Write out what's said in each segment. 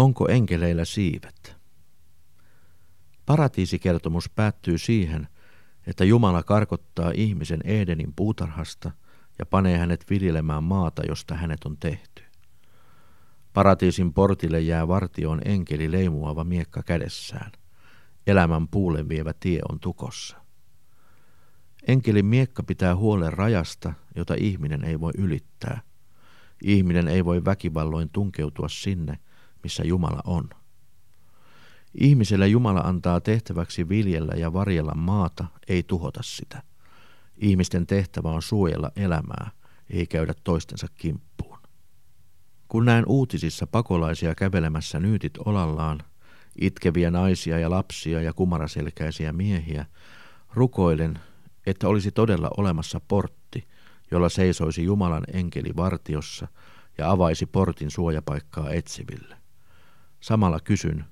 Onko enkeleillä siivet? Paratiisikertomus päättyy siihen, että Jumala karkottaa ihmisen Edenin puutarhasta ja panee hänet viljelemään maata, josta hänet on tehty. Paratiisin portille jää vartioon enkeli leimuava miekka kädessään. Elämän puulen vievä tie on tukossa. Enkelin miekka pitää huolen rajasta, jota ihminen ei voi ylittää. Ihminen ei voi väkivalloin tunkeutua sinne, missä Jumala on. Ihmiselle Jumala antaa tehtäväksi viljellä ja varjella maata, ei tuhota sitä. Ihmisten tehtävä on suojella elämää, ei käydä toistensa kimppuun. Kun näen uutisissa pakolaisia kävelemässä nyytit olallaan, itkeviä naisia ja lapsia ja kumaraselkäisiä miehiä, rukoilen, että olisi todella olemassa portti, jolla seisoisi Jumalan enkeli vartiossa ja avaisi portin suojapaikkaa etsiville. Samalla kysyn,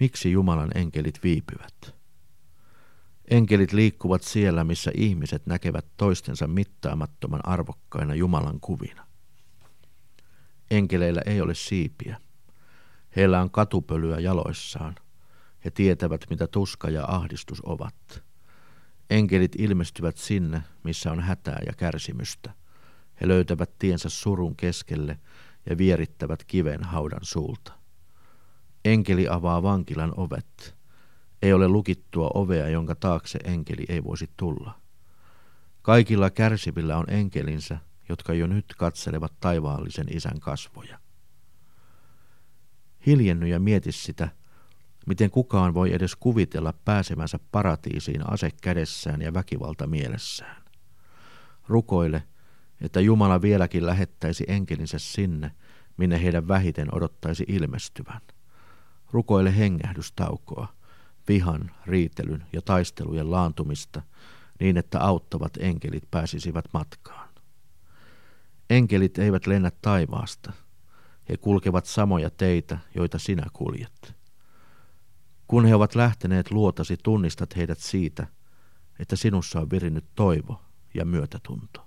miksi Jumalan enkelit viipyvät? Enkelit liikkuvat siellä, missä ihmiset näkevät toistensa mittaamattoman arvokkaina Jumalan kuvina. Enkeleillä ei ole siipiä. Heillä on katupölyä jaloissaan. He tietävät, mitä tuska ja ahdistus ovat. Enkelit ilmestyvät sinne, missä on hätää ja kärsimystä. He löytävät tiensä surun keskelle ja vierittävät kiven haudan suulta. Enkeli avaa vankilan ovet. Ei ole lukittua ovea, jonka taakse enkeli ei voisi tulla. Kaikilla kärsivillä on enkelinsä, jotka jo nyt katselevat taivaallisen isän kasvoja. Hiljenny ja mieti sitä, miten kukaan voi edes kuvitella pääsemänsä paratiisiin ase kädessään ja väkivalta mielessään. Rukoile, että Jumala vieläkin lähettäisi enkelinsä sinne, minne heidän vähiten odottaisi ilmestyvän. Rukoile hengähdystaukoa, vihan, riitelyn ja taistelujen laantumista, niin että auttavat enkelit pääsisivät matkaan. Enkelit eivät lennä taivaasta. He kulkevat samoja teitä, joita sinä kuljet. Kun he ovat lähteneet luotasi, tunnistat heidät siitä, että sinussa on virinnyt toivo ja myötätunto.